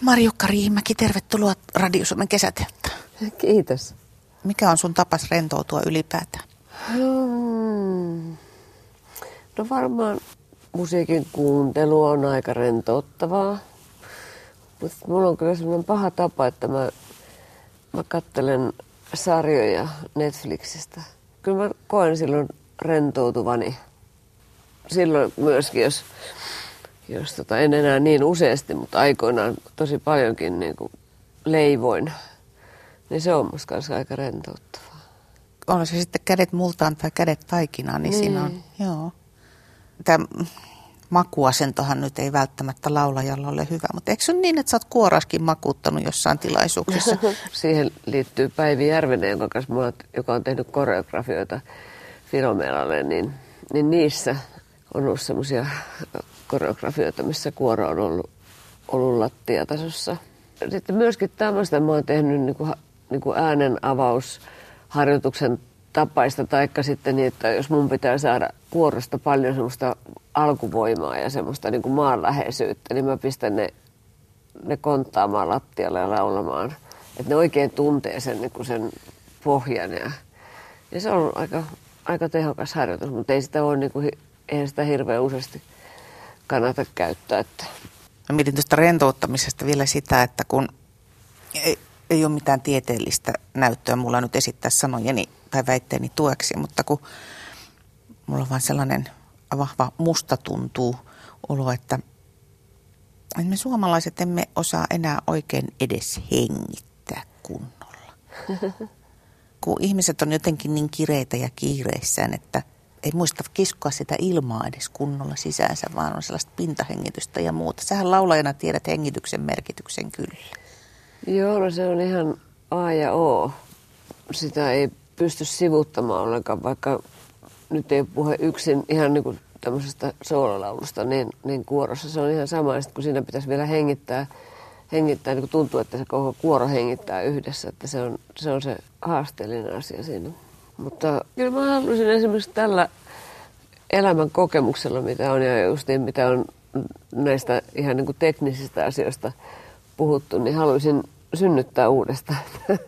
Marjukka Riihimäki, tervetuloa Radio Suomen kesäteattaan. Kiitos. Mikä on sun tapas rentoutua ylipäätään? Hmm. No varmaan musiikin kuuntelu on aika rentouttavaa. Mutta mulla on kyllä sellainen paha tapa, että mä, mä kattelen sarjoja Netflixistä. Kyllä mä koen silloin rentoutuvani. Silloin myöskin, jos, jos tota, en enää niin useasti, mutta aikoinaan tosi paljonkin niin kuin leivoin, niin se on musta kanssa aika rentouttavaa. On se sitten kädet multaan tai kädet taikinaan, niin, niin. siinä on, niin. joo. Tämä makuasentohan nyt ei välttämättä laulajalla ole hyvä, mutta eikö se ole niin, että sä oot kuoraskin makuuttanut jossain tilaisuuksessa? Siihen liittyy Päivi Järvinen, joka, joka on tehnyt koreografioita Filomelalle, niin, niin niissä on ollut semmoisia koreografioita, missä kuoro on ollut, ollut lattiatasossa. Sitten myöskin tämmöistä mä oon tehnyt niin kuin, niin kuin äänen avausharjoituksen tapaista, taikka sitten niin, että jos mun pitää saada kuorosta paljon semmoista alkuvoimaa ja semmoista niin kuin maanläheisyyttä, niin mä pistän ne, ne konttaamaan lattialle ja laulamaan. Että ne oikein tuntee sen, niin kuin sen pohjan. Ja, ja se on aika, aika tehokas harjoitus, mutta ei sitä ole niin kuin, eihän sitä hirveän useasti kannata käyttää. Että. Mä mietin tuosta rentouttamisesta vielä sitä, että kun ei, ei ole mitään tieteellistä näyttöä mulla nyt esittää sanojeni tai väitteeni tueksi, mutta kun mulla on vain sellainen vahva musta tuntuu olo, että me suomalaiset emme osaa enää oikein edes hengittää kunnolla. Kun ihmiset on jotenkin niin kireitä ja kiireissään, että ei muista kiskoa sitä ilmaa edes kunnolla sisäänsä, vaan on sellaista pintahengitystä ja muuta. Sähän laulajana tiedät hengityksen merkityksen kyllä. Joo, no se on ihan A ja O. Sitä ei pysty sivuttamaan ollenkaan, vaikka nyt ei puhe yksin ihan niin kuin tämmöisestä soololaulusta, niin, niin kuorossa se on ihan sama. Ja kun siinä pitäisi vielä hengittää, hengittää niin kuin tuntuu, että se koko kuoro hengittää yhdessä, että se on se, on se haasteellinen asia siinä. Mutta kyllä mä haluaisin esimerkiksi tällä elämän kokemuksella, mitä on ja just niin, mitä on näistä ihan niin kuin teknisistä asioista puhuttu, niin haluaisin synnyttää uudestaan.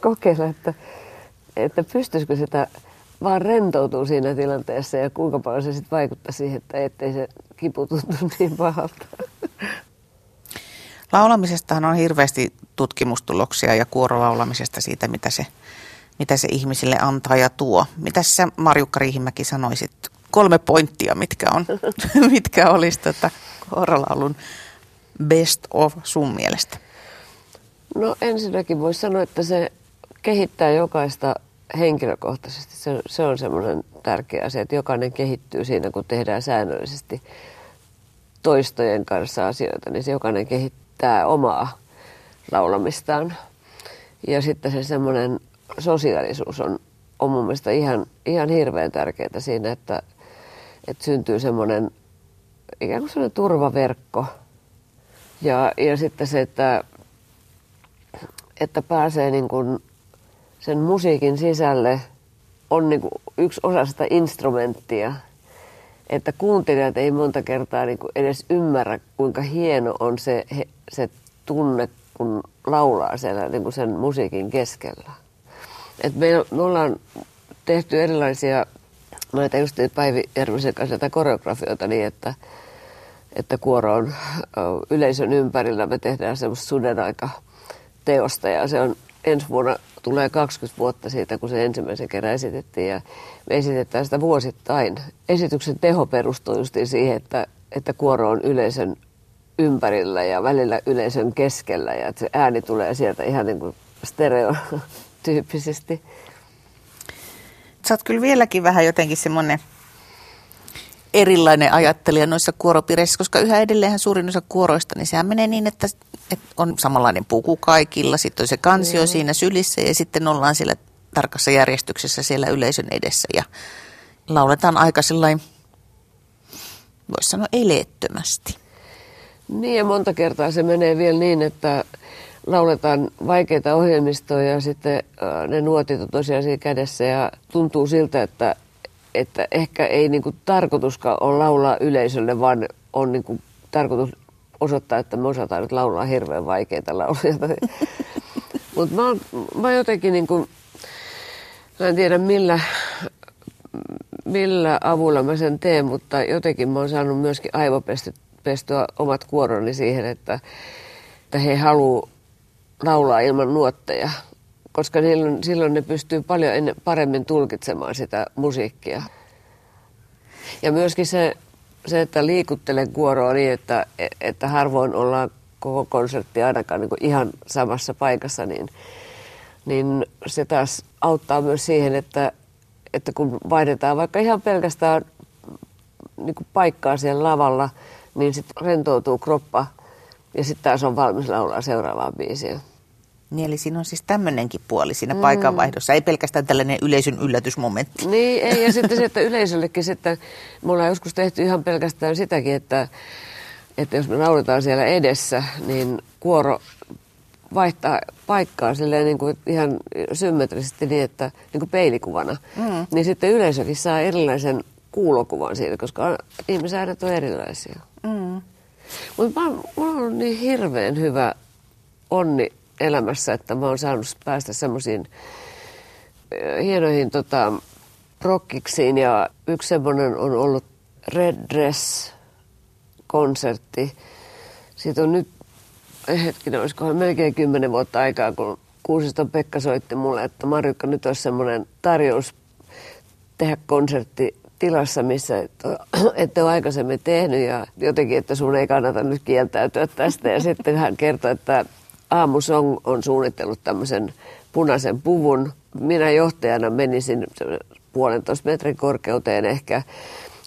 Kokeilla, että, että pystyisikö sitä vaan rentoutuu siinä tilanteessa ja kuinka paljon se sitten vaikuttaa siihen, että ettei se kipu tuntu niin pahalta. Laulamisestahan on hirveästi tutkimustuloksia ja kuorolaulamisesta siitä, mitä se, mitä se ihmisille antaa ja tuo. Mitä sä Marjukka Riihimäki sanoisit? Kolme pointtia, mitkä, on, mitkä olisi tota kuorolaulun best of sun mielestä? No ensinnäkin voisi sanoa, että se kehittää jokaista henkilökohtaisesti. Se, se on semmoinen tärkeä asia, että jokainen kehittyy siinä, kun tehdään säännöllisesti toistojen kanssa asioita, niin se jokainen kehittää omaa laulamistaan. Ja sitten se semmoinen sosiaalisuus on, on mun mielestä ihan, ihan hirveän tärkeää siinä, että, että syntyy semmoinen ikään kuin semmoinen turvaverkko. Ja, ja sitten se, että, että pääsee niin kuin sen musiikin sisälle on niin kuin yksi osa sitä instrumenttia, että kuuntelijat ei monta kertaa niin kuin edes ymmärrä, kuinka hieno on se, se tunne, kun laulaa siellä niin kuin sen musiikin keskellä. Et me, me ollaan tehty erilaisia näitä just Päivi Järvisen kanssa näitä koreografioita niin, että, että kuoro on yleisön ympärillä. Me tehdään semmoista sudenaika teosta ja se on ensi vuonna tulee 20 vuotta siitä, kun se ensimmäisen kerran esitettiin ja me esitetään sitä vuosittain. Esityksen teho perustuu just siihen, että, että kuoro on yleisön ympärillä ja välillä yleisön keskellä ja että se ääni tulee sieltä ihan niin kuin stereotyyppisesti. Sä oot kyllä vieläkin vähän jotenkin semmoinen erilainen ajattelija noissa kuoropiireissä, koska yhä edelleenhän suurin osa kuoroista, niin sehän menee niin, että, että on samanlainen puku kaikilla, sitten on se kansio Joo. siinä sylissä ja sitten ollaan siellä tarkassa järjestyksessä siellä yleisön edessä ja lauletaan aika sellainen, voisi sanoa eleettömästi. Niin ja monta kertaa se menee vielä niin, että lauletaan vaikeita ohjelmistoja ja sitten ne nuotit on tosiaan siinä kädessä ja tuntuu siltä, että että ehkä ei niin kuin tarkoituskaan ole laulaa yleisölle, vaan on niin kuin tarkoitus osoittaa, että me osataan nyt laulaa hirveän vaikeita lauluja. Mutta mä, mä jotenkin niin kuin, mä en tiedä millä, millä avulla mä sen teen, mutta jotenkin mä oon saanut myöskin aivopestua omat kuoroni siihen, että, että he haluavat laulaa ilman nuotteja, koska silloin, silloin ne pystyy paljon ennen, paremmin tulkitsemaan sitä musiikkia. Ja myöskin se, se että liikuttelen kuoroa niin, että, että harvoin ollaan koko konsertti ainakaan niin ihan samassa paikassa, niin, niin se taas auttaa myös siihen, että, että kun vaihdetaan vaikka ihan pelkästään niin paikkaa siellä lavalla, niin sitten rentoutuu kroppa ja sitten taas on valmis laulaa seuraavaan biisiin. Niin eli siinä on siis tämmöinenkin puoli siinä mm. paikanvaihdossa, ei pelkästään tällainen yleisön yllätysmomentti. Niin, ei, ja sitten se, että yleisöllekin sitten, me ollaan joskus tehty ihan pelkästään sitäkin, että, että jos me lauletaan siellä edessä, niin kuoro vaihtaa paikkaa silleen niin kuin ihan symmetrisesti niin, että niin kuin peilikuvana. Mm. Niin sitten yleisökin saa erilaisen kuulokuvan siitä, koska ihmisäänet on erilaisia. Mm. Mutta mulla on niin hirveän hyvä onni elämässä, että mä oon saanut päästä semmoisiin hienoihin tota, rockiksiin ja yksi semmoinen on ollut Red Dress-konsertti. Siitä on nyt, hetkinen, olisikohan melkein kymmenen vuotta aikaa, kun Kuusiston Pekka soitti mulle, että Marjukka, nyt olisi semmoinen tarjous tehdä konsertti tilassa, missä ette ole aikaisemmin tehnyt ja jotenkin, että sun ei kannata nyt kieltäytyä tästä. Ja sitten hän kertoi, että Aamusong on suunnitellut tämmöisen punaisen puvun. Minä johtajana menisin puolentoista metrin korkeuteen ehkä.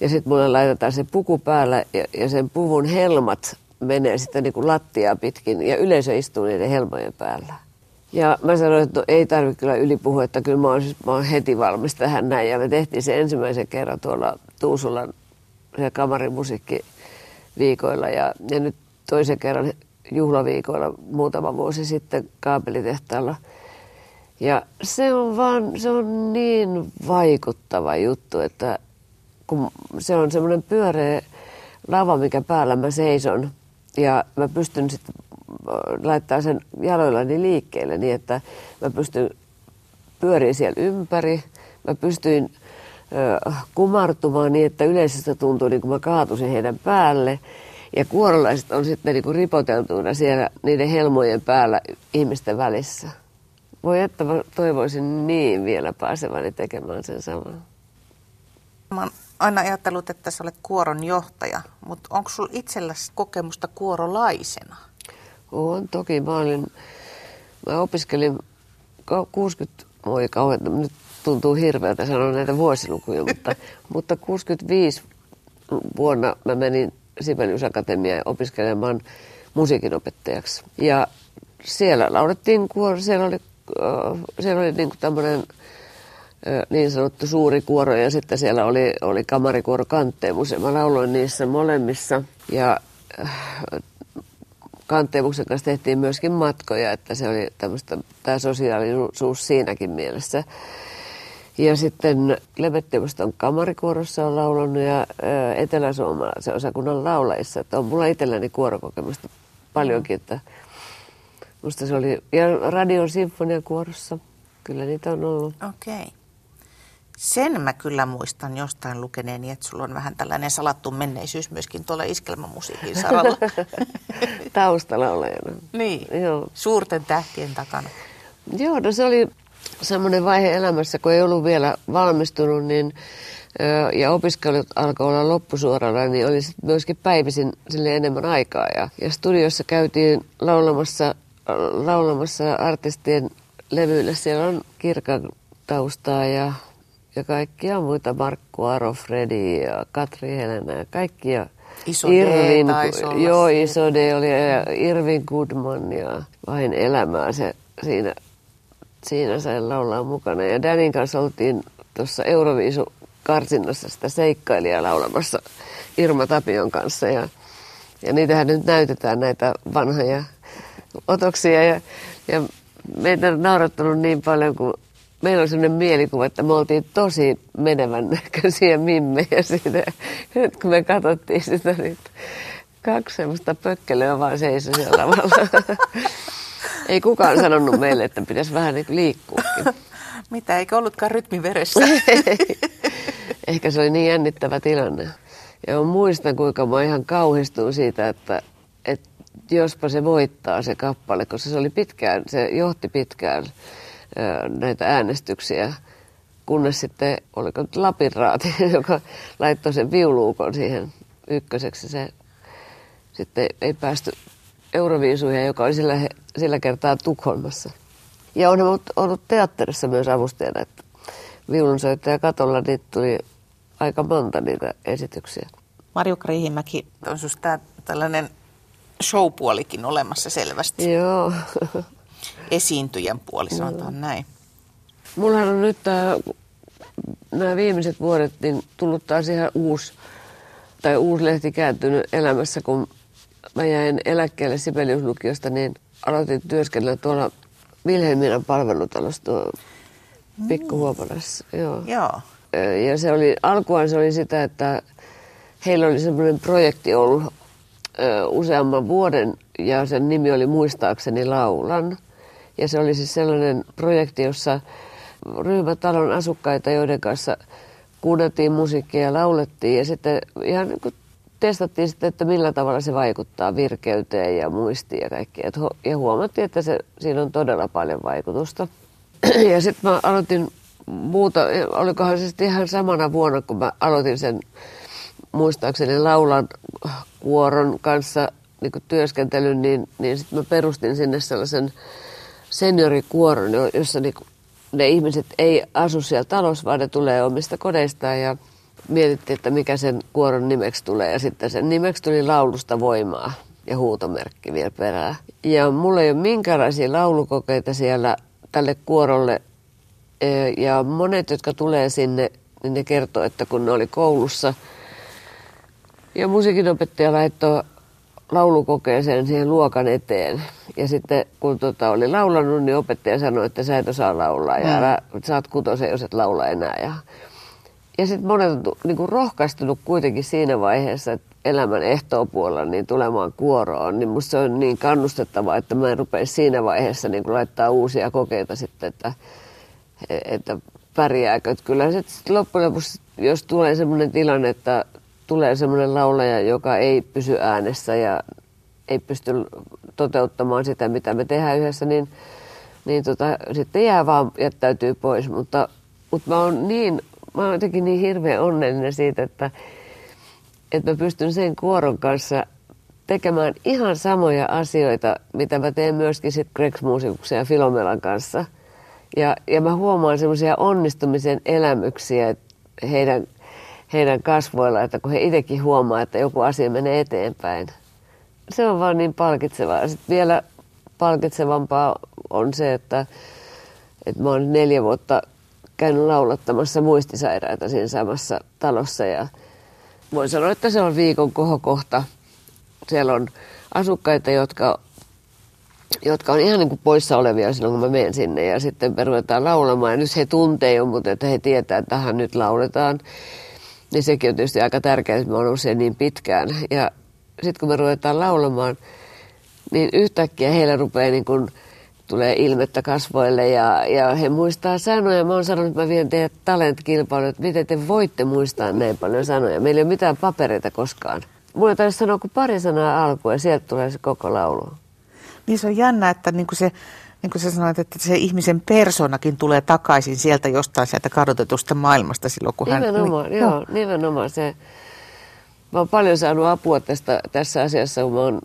Ja sitten mulle laitetaan se puku päällä ja, ja sen puvun helmat menee sitten niin kuin lattiaa pitkin ja yleisö istuu niiden helmojen päällä. Ja mä sanoin, että no, ei tarvitse kyllä ylipuhua, että kyllä mä oon, siis, mä oon heti valmis tähän näin. Ja me tehtiin se ensimmäisen kerran tuolla Tuusulan kamarimusiikkiviikoilla ja, ja nyt toisen kerran juhlaviikoilla muutama vuosi sitten kaapelitehtaalla. Ja se on vaan, se on niin vaikuttava juttu, että kun se on semmoinen pyöreä lava, mikä päällä mä seison ja mä pystyn sitten laittaa sen jaloillani liikkeelle niin, että mä pystyn pyöriin siellä ympäri. Mä pystyin ö, kumartumaan niin, että yleisöstä tuntuu niin kuin mä kaatuisin heidän päälle. Ja kuorolaiset on sitten niin kuin ripoteltuina siellä niiden helmojen päällä ihmisten välissä. Voi että mä toivoisin niin vielä pääsevani tekemään sen saman. Mä oon aina ajatellut, että sä olet kuoron johtaja, mutta onko sulla itselläsi kokemusta kuorolaisena? On toki. Mä, olin, mä opiskelin 60, voi kauhean, nyt tuntuu hirveältä sanoa näitä vuosilukuja, mutta, mutta 65 vuonna mä menin Sibelius Akatemiaan opiskelemaan musiikinopettajaksi. Ja siellä laulettiin kuoro, siellä oli, äh, siellä oli niin tämmöinen äh, niin sanottu suuri kuoro ja sitten siellä oli, oli kamarikuoro Kantteemus ja mä lauloin niissä molemmissa. Ja äh, Kantteemuksen kanssa tehtiin myöskin matkoja, että se oli tämmöistä, tämä sosiaalisuus siinäkin mielessä. Ja sitten Levettimuston kamarikuorossa on laulanut ja Etelä-Suomalaisen osakunnan laulajissa. Että on mulla itselläni kuorokokemusta paljonkin, että musta se oli, ja Radion sinfoniakuorossa, kyllä niitä on ollut. Okei. Okay. Sen mä kyllä muistan jostain lukeneeni, että sulla on vähän tällainen salattu menneisyys myöskin tuolla iskelmämusiikin saralla. Taustalaulajana. Niin, Joo. suurten tähtien takana. Joo, no se oli semmoinen vaihe elämässä, kun ei ollut vielä valmistunut, niin ja opiskelut alkoi olla loppusuoralla, niin oli sitten myöskin päivisin sille enemmän aikaa. Ja, ja studiossa käytiin laulamassa, laulamassa artistien levyille. Siellä on kirkan taustaa ja, ja kaikkia muita, Markku Aro, Fredi ja Katri Helena ja kaikkia. Iso Irvin, D Joo, Iso D oli ja Irvin Goodman ja vain elämää se siinä siinä sain laulaa mukana. Ja Danin kanssa oltiin tuossa Euroviisu karsinnassa sitä seikkailijaa laulamassa Irma Tapion kanssa. Ja, ja niitähän nyt näytetään näitä vanhoja otoksia. Ja, ja meitä on naurattanut niin paljon, kun meillä on sellainen mielikuva, että me oltiin tosi menevän näköisiä mimmejä siitä. Nyt kun me katsottiin sitä, niin kaksi semmoista pökkelyä vaan seisoi siellä lavalla. Ei kukaan sanonut meille, että pitäisi vähän niin liikkuukin. Mitä, eikö ollutkaan rytmi veressä? Ehkä se oli niin jännittävä tilanne. Ja muistan, kuinka mä ihan kauhistuin siitä, että, että jospa se voittaa se kappale, koska se oli pitkään, se johti pitkään näitä äänestyksiä, kunnes sitten, oliko nyt Lapinraati, joka laittoi sen viuluukon siihen ykköseksi. Se sitten ei päästy Euroviisuihin, joka oli sillä, sillä kertaa Tukholmassa. Ja on ollut, ollut teatterissa myös avustajana, että viulunsoittaja katolla niitä tuli aika monta niitä esityksiä. Marjo Riihimäki, on sinusta tällainen showpuolikin olemassa selvästi. Joo. Esiintyjän puoli, sanotaan näin. Mullahan on nyt tämä, nämä viimeiset vuodet niin tullut taas ihan uusi, tai uusi lehti kääntynyt elämässä, kun mä jäin eläkkeelle Sibeliuslukiosta, niin aloitin työskennellä tuolla Vilhelminan palvelutalossa tuo Pikkuhuopalassa. Joo. Joo. Ja se oli, alkuaan se oli sitä, että heillä oli semmoinen projekti ollut ö, useamman vuoden ja sen nimi oli muistaakseni Laulan. Ja se oli siis sellainen projekti, jossa ryhmätalon asukkaita, joiden kanssa kuunneltiin musiikkia ja laulettiin ja sitten ihan niin kuin testattiin sitten, että millä tavalla se vaikuttaa virkeyteen ja muistiin ja kaikkea. Ja huomattiin, että se, siinä on todella paljon vaikutusta. Ja sitten mä aloitin muuta, olikohan se sitten ihan samana vuonna, kun mä aloitin sen muistaakseni laulan kuoron kanssa niin työskentelyn, niin, niin sitten mä perustin sinne sellaisen seniorikuoron, jossa niin ne ihmiset ei asu siellä talossa, vaan ne tulee omista kodeistaan ja mietittiin, että mikä sen kuoron nimeksi tulee. Ja sitten sen nimeksi tuli laulusta voimaa ja huutomerkki vielä perään. Ja mulla ei ole minkäänlaisia laulukokeita siellä tälle kuorolle. Ja monet, jotka tulee sinne, niin ne kertoo, että kun ne oli koulussa ja musiikinopettaja laittoi laulukokeeseen siihen luokan eteen. Ja sitten kun tota oli laulanut, niin opettaja sanoi, että sä et osaa laulaa ja älä, sä oot kutosen, jos et laula enää. Ja ja sitten monet on niinku rohkaistunut kuitenkin siinä vaiheessa, että elämän ehtoopuolella niin tulemaan kuoroon, niin musta se on niin kannustettavaa, että mä en rupea siinä vaiheessa niin laittaa uusia kokeita sitten, että, että pärjääkö. Että kyllä sitten loppujen lopuksi, jos tulee sellainen tilanne, että tulee sellainen laulaja, joka ei pysy äänessä ja ei pysty toteuttamaan sitä, mitä me tehdään yhdessä, niin, niin tota, sitten jää vaan jättäytyy pois. Mutta, mutta mä oon niin mä oon jotenkin niin hirveän onnellinen siitä, että, että mä pystyn sen kuoron kanssa tekemään ihan samoja asioita, mitä mä teen myöskin sitten Gregs Muusikuksen ja Filomelan kanssa. Ja, ja mä huomaan semmoisia onnistumisen elämyksiä heidän, heidän kasvoilla, että kun he itsekin huomaa, että joku asia menee eteenpäin. Se on vaan niin palkitsevaa. Sitten vielä palkitsevampaa on se, että, että mä oon neljä vuotta käynyt laulattamassa muistisairaita siinä samassa talossa ja voin sanoa, että se on viikon kohokohta. Siellä on asukkaita, jotka, jotka on ihan niin kuin poissa olevia silloin, kun mä menen sinne ja sitten me ruvetaan laulamaan. Ja nyt he tuntee jo, mutta että he tietää, että tähän nyt lauletaan. Niin sekin on tietysti aika tärkeää, että me on ollut siellä niin pitkään. Ja sitten kun me ruvetaan laulamaan, niin yhtäkkiä heillä rupeaa niin kuin tulee ilmettä kasvoille ja, ja he muistaa sanoja. Mä oon sanonut, että mä vien teidät talent että miten te voitte muistaa näin paljon sanoja. Meillä ei ole mitään papereita koskaan. Mulla taisi sanoa kuin pari sanaa alkuun ja sieltä tulee se koko laulu. Niin se on jännä, että niin se, niin kuin sä sanoit, että se ihmisen persoonakin tulee takaisin sieltä jostain sieltä kadotetusta maailmasta silloin, kun nimenomaan, hän... Niin, joo, nimenomaan se. Mä oon paljon saanut apua tästä, tässä asiassa, kun mä oon,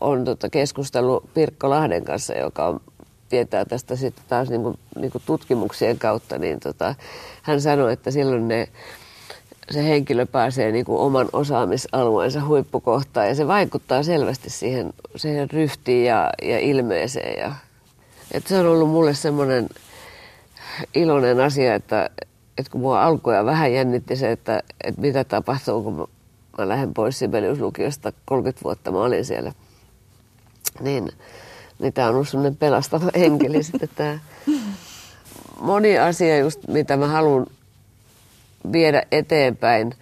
oon tota keskustellut Pirkko Lahden kanssa, joka on tietää tästä sitten taas niin kuin, niin kuin tutkimuksien kautta, niin tota, hän sanoi, että silloin ne, se henkilö pääsee niin kuin oman osaamisalueensa huippukohtaan ja se vaikuttaa selvästi siihen, siihen ryhtiin ja, ja ilmeeseen. Ja, että se on ollut mulle semmoinen iloinen asia, että, että kun mua alkoi vähän jännitti se, että, että mitä tapahtuu, kun mä, mä lähden pois Sibeliuslukiosta, 30 vuotta mä olin siellä, niin niin tämä on ollut sellainen pelastava enkeli sitten tämä. Moni asia just, mitä mä haluan viedä eteenpäin,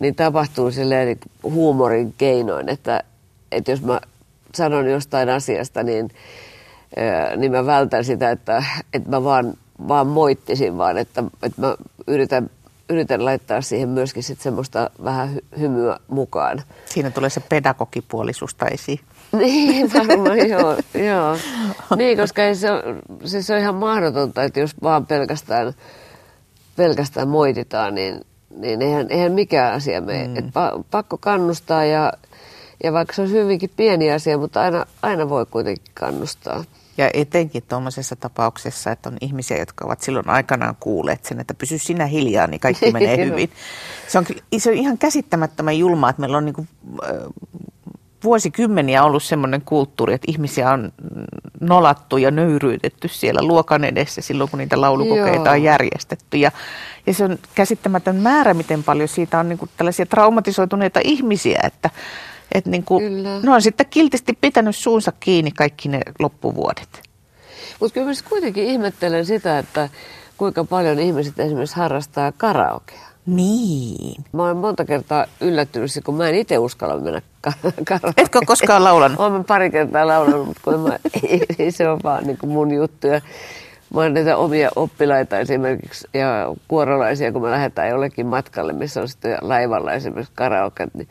niin tapahtuu silleen niin huumorin keinoin, että, että jos mä sanon jostain asiasta, niin, niin mä vältän sitä, että, että mä vaan, vaan moittisin, vaan että, että mä yritän, yritän laittaa siihen myöskin sit semmoista vähän hy- hymyä mukaan. Siinä tulee se pedagogipuolisuus esiin. Niin, varmaan joo, joo. Niin, koska ei se, siis se on ihan mahdotonta, että jos vaan pelkästään, pelkästään moititaan, niin, niin eihän, eihän mikään asia mene. Mm. Et pakko kannustaa ja, ja vaikka se on hyvinkin pieni asia, mutta aina, aina voi kuitenkin kannustaa. Ja etenkin tuommoisessa tapauksessa, että on ihmisiä, jotka ovat silloin aikanaan kuulleet sen, että pysy sinä hiljaa, niin kaikki menee hyvin. Se on, se on ihan käsittämättömän julmaa, että meillä on niin kuin, vuosikymmeniä ollut semmoinen kulttuuri, että ihmisiä on nolattu ja nöyryytetty siellä luokan edessä silloin, kun niitä laulukokeita Joo. on järjestetty. Ja, ja se on käsittämätön määrä, miten paljon siitä on niin kuin tällaisia traumatisoituneita ihmisiä, että, että niin kuin, ne on sitten kiltisti pitänyt suunsa kiinni kaikki ne loppuvuodet. Mutta kyllä kuitenkin ihmettelen sitä, että kuinka paljon ihmiset esimerkiksi harrastaa karaokea. Niin. Mä oon monta kertaa yllättynyt, kun mä en itse uskalla mennä karaoke. Etkö koskaan laulanut? Oon pari kertaa laulanut, mutta kun mä, ei, ei, se on vaan niin kuin mun juttu. Ja mä oon näitä omia oppilaita esimerkiksi ja kuorolaisia, kun me lähdetään jollekin matkalle, missä on sitten laivalla esimerkiksi karaoke, niin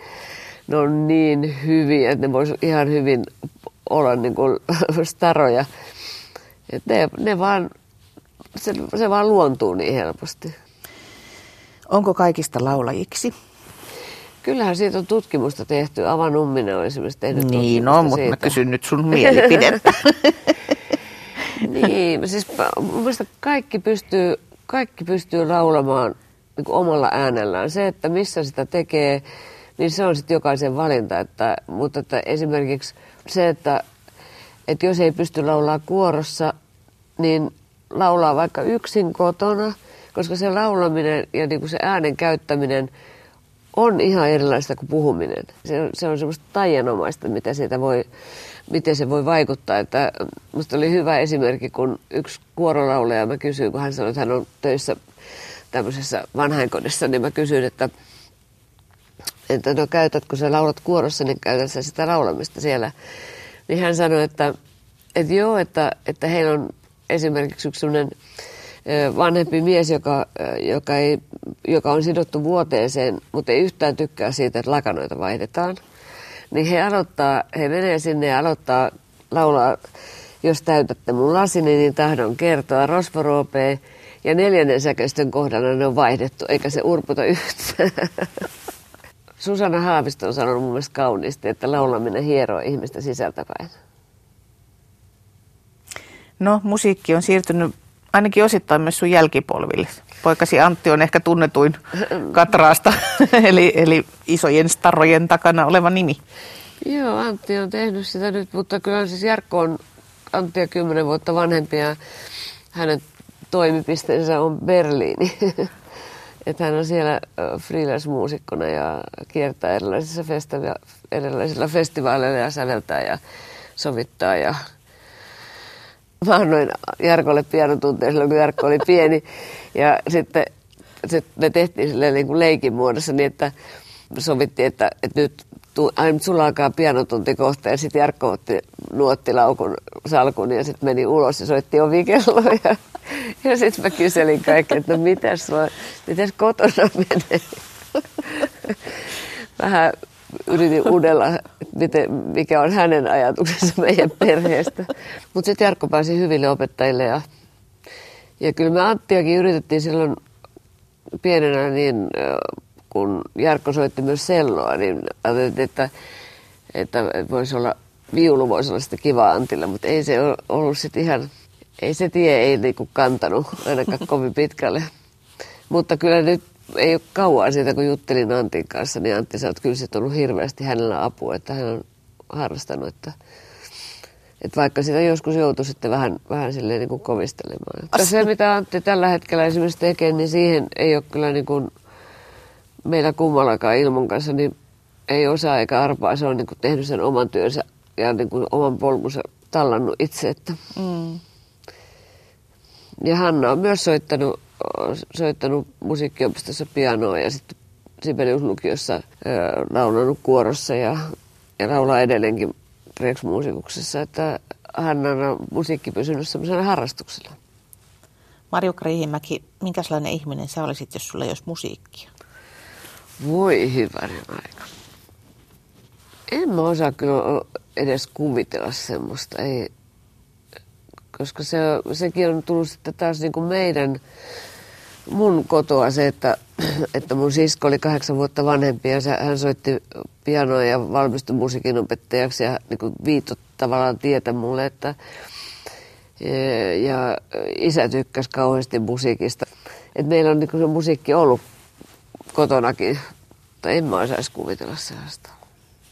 ne on niin hyviä, että ne vois ihan hyvin olla niin kuin staroja. Että ne, ne vaan, se, se vaan luontuu niin helposti. Onko kaikista laulajiksi? Kyllähän siitä on tutkimusta tehty. Ava Numminen on esimerkiksi tehnyt Niin on, mutta mä kysyn nyt sun mielipidettä. niin, siis mielestäni kaikki pystyy, kaikki pystyy laulamaan niin omalla äänellään. Se, että missä sitä tekee, niin se on sitten jokaisen valinta. Että, mutta että esimerkiksi se, että, että jos ei pysty laulaa kuorossa, niin laulaa vaikka yksin kotona – koska se laulaminen ja niin kuin se äänen käyttäminen on ihan erilaista kuin puhuminen. Se, se on semmoista taianomaista, mitä siitä voi, miten se voi vaikuttaa. Että musta oli hyvä esimerkki, kun yksi kuorolaulaja, mä kysyin, kun hän sanoi, että hän on töissä tämmöisessä vanhainkodissa, niin mä kysyin, että, että no käytätkö sä laulat kuorossa, niin käytät sä sitä laulamista siellä. Niin hän sanoi, että, että joo, että, että heillä on esimerkiksi yksi sellainen vanhempi mies, joka, joka, ei, joka on sidottu vuoteeseen, mutta ei yhtään tykkää siitä, että lakanoita vaihdetaan. Niin he aloittaa, he menee sinne ja aloittaa laulaa, jos täytätte mun lasini, niin tahdon kertoa rosvoropee. Ja neljännen säkeistön kohdalla ne on vaihdettu, eikä se urputa yhtään. Susanna Haavisto on sanonut mun mielestä kauniisti, että laulaminen hieroo ihmistä sisältäpäin. No, musiikki on siirtynyt ainakin osittain myös sun jälkipolville. Poikasi Antti on ehkä tunnetuin Katraasta, eli, eli isojen starrojen takana oleva nimi. Joo, Antti on tehnyt sitä nyt, mutta kyllä siis Jarkko on Anttia kymmenen vuotta vanhempi ja hänen toimipisteensä on Berliini. että hän on siellä freelance-muusikkona ja kiertää erilaisissa festivaaleilla, erilaisilla festivaaleilla ja säveltää ja sovittaa ja mä annoin Jarkolle pianotunteja silloin, kun Jarkko oli pieni. Ja sitten sit me tehtiin sille niin kuin leikin muodossa niin, että sovittiin, että, että nyt sulla alkaa pianotunti kohta ja sitten Jarkko otti nuottilaukun salkun ja sitten meni ulos ja soitti ovikelloa ja, ja sitten mä kyselin kaikki, että no mitäs, sulla, mitäs kotona menee. Vähän yritin uudella, miten, mikä on hänen ajatuksensa meidän perheestä. Mutta sitten Jarkko pääsi hyville opettajille ja, ja kyllä me Anttiakin yritettiin silloin pienenä, niin kun Jarkko soitti myös selloa, niin ajateltiin, että, että voisi olla, viulu voisi olla sitten kiva Antilla, mutta ei se ollut sitten ihan, ei se tie ei niinku kantanut ainakaan kovin pitkälle. Mutta kyllä nyt ei ole kauan siitä, kun juttelin Antin kanssa, niin Antti sanoi, että kyllä se on ollut hirveästi hänellä apua, että hän on harrastanut, että, että vaikka sitä joskus joutui sitten vähän, vähän silleen niin kuin kovistelemaan. Mutta se, mitä Antti tällä hetkellä esimerkiksi tekee, niin siihen ei ole kyllä niin kuin meillä kummallakaan ilman kanssa, niin ei osaa eikä arpaa. Se on niin kuin tehnyt sen oman työnsä ja niin kuin oman polkunsa tallannut itse. Että. Mm. Ja Hanna on myös soittanut soittanut musiikkiopistossa pianoa ja sitten Sibeliuslukiossa laulanut kuorossa ja ja laulaa edelleenkin Rex-muusikuksessa, että hän on musiikki pysynyt semmoisena harrastuksena. Marjukka Riihimäki, minkälainen ihminen sä olisit, jos sulla ei olisi musiikkia? Voi hyvänen aika. En mä osaa kyllä edes kuvitella semmoista. Ei, koska se, sekin on tullut sitten taas niin kuin meidän, mun kotoa se, että, että mun sisko oli kahdeksan vuotta vanhempi ja hän soitti pianoa ja valmistui musiikin opettajaksi ja niin kuin viitot tavallaan tietä mulle, että ja isä tykkäsi kauheasti musiikista. Et meillä on niin se musiikki ollut kotonakin, mutta en mä osaisi kuvitella sellaista.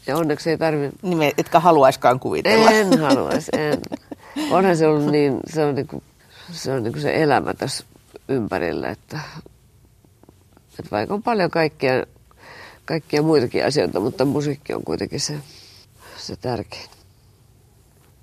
Ja onneksi ei tarvitse... Niin etkä haluaiskaan kuvitella. En haluaisi, en. Onhan se ollut niin, se on, niin kuin, se, on niin kuin se elämä tässä ympärillä, että, että vaikka on paljon kaikkia, kaikkia muitakin asioita, mutta musiikki on kuitenkin se, se tärkein.